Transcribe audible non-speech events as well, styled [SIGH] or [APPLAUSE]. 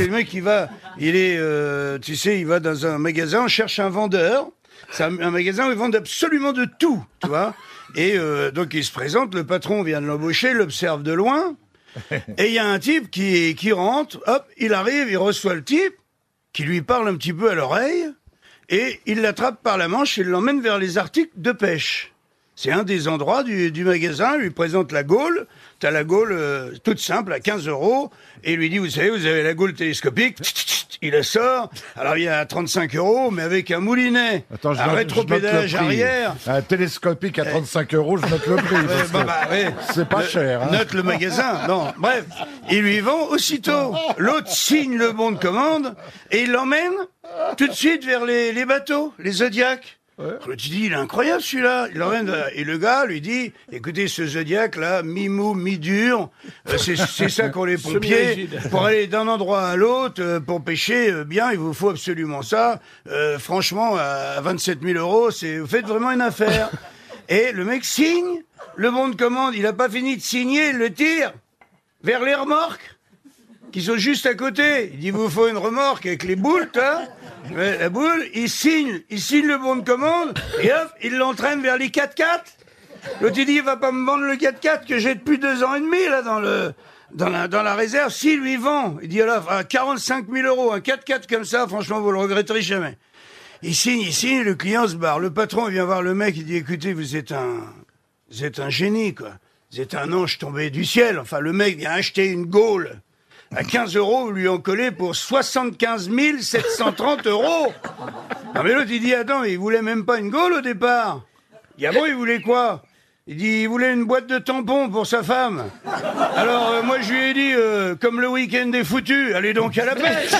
c'est le mec qui va, il est, euh, tu sais, il va dans un magasin, cherche un vendeur. C'est un, un magasin où ils vendent absolument de tout, tu vois. Et euh, donc il se présente, le patron vient de l'embaucher, l'observe de loin. Et il y a un type qui, qui rentre, hop, il arrive, il reçoit le type, qui lui parle un petit peu à l'oreille, et il l'attrape par la manche et l'emmène vers les articles de pêche. C'est un des endroits du, du magasin, il lui présente la gaule, t'as la gaule euh, toute simple à 15 euros, et il lui dit, vous savez, vous avez la gaule télescopique, il la sort, alors il y a 35 euros, mais avec un moulinet, Attends, je un note- rétropédalage je note le prix. arrière, Un télescopique à 35 euros, je note le prix. [LAUGHS] Parce bah, que bah, ouais. C'est pas cher. hein. Note le magasin. Non, bref. Il lui vend aussitôt. L'autre signe le bon de commande et il l'emmène tout de suite vers les, les bateaux, les Zodiacs. Il dit, il est incroyable celui-là. Il l'emmène et le gars lui dit, écoutez, ce Zodiac là, mi-mou, mi-dur, euh, c'est c'est ça qu'ont les [LAUGHS] pompiers. Pour aller d'un endroit à l'autre, euh, pour pêcher euh, bien, il vous faut absolument ça. Franchement, à 27 000 euros, c'est vous faites vraiment une affaire. [LAUGHS] Et le mec signe, le bon de commande, il a pas fini de signer, il le tire vers les remorques qui sont juste à côté. Il dit, vous faut une remorque avec les boules, toi. Ouais, La boule, il signe, il signe le bon de commande, et hop, il l'entraîne vers les 4x4. L'autre, il dit, il va pas me vendre le 4x4 que j'ai depuis deux ans et demi, là, dans le, dans la, dans la réserve. Si, lui vend. Il dit, alors, à 45 000 euros, un 4x4 comme ça, franchement, vous le regretterez jamais. Il signe, il signe, le client se barre. Le patron vient voir le mec, il dit, écoutez, vous êtes un, vous êtes un génie, quoi. Vous êtes un ange tombé du ciel. Enfin, le mec vient acheter une gaule. À 15 euros, vous lui en collez pour 75 730 euros. Non, mais l'autre, il dit, attends, il voulait même pas une gaule au départ. Il bon, il voulait quoi? Il dit, il voulait une boîte de tampons pour sa femme. Alors, euh, moi, je lui ai dit, euh, comme le week-end est foutu, allez donc à la pêche.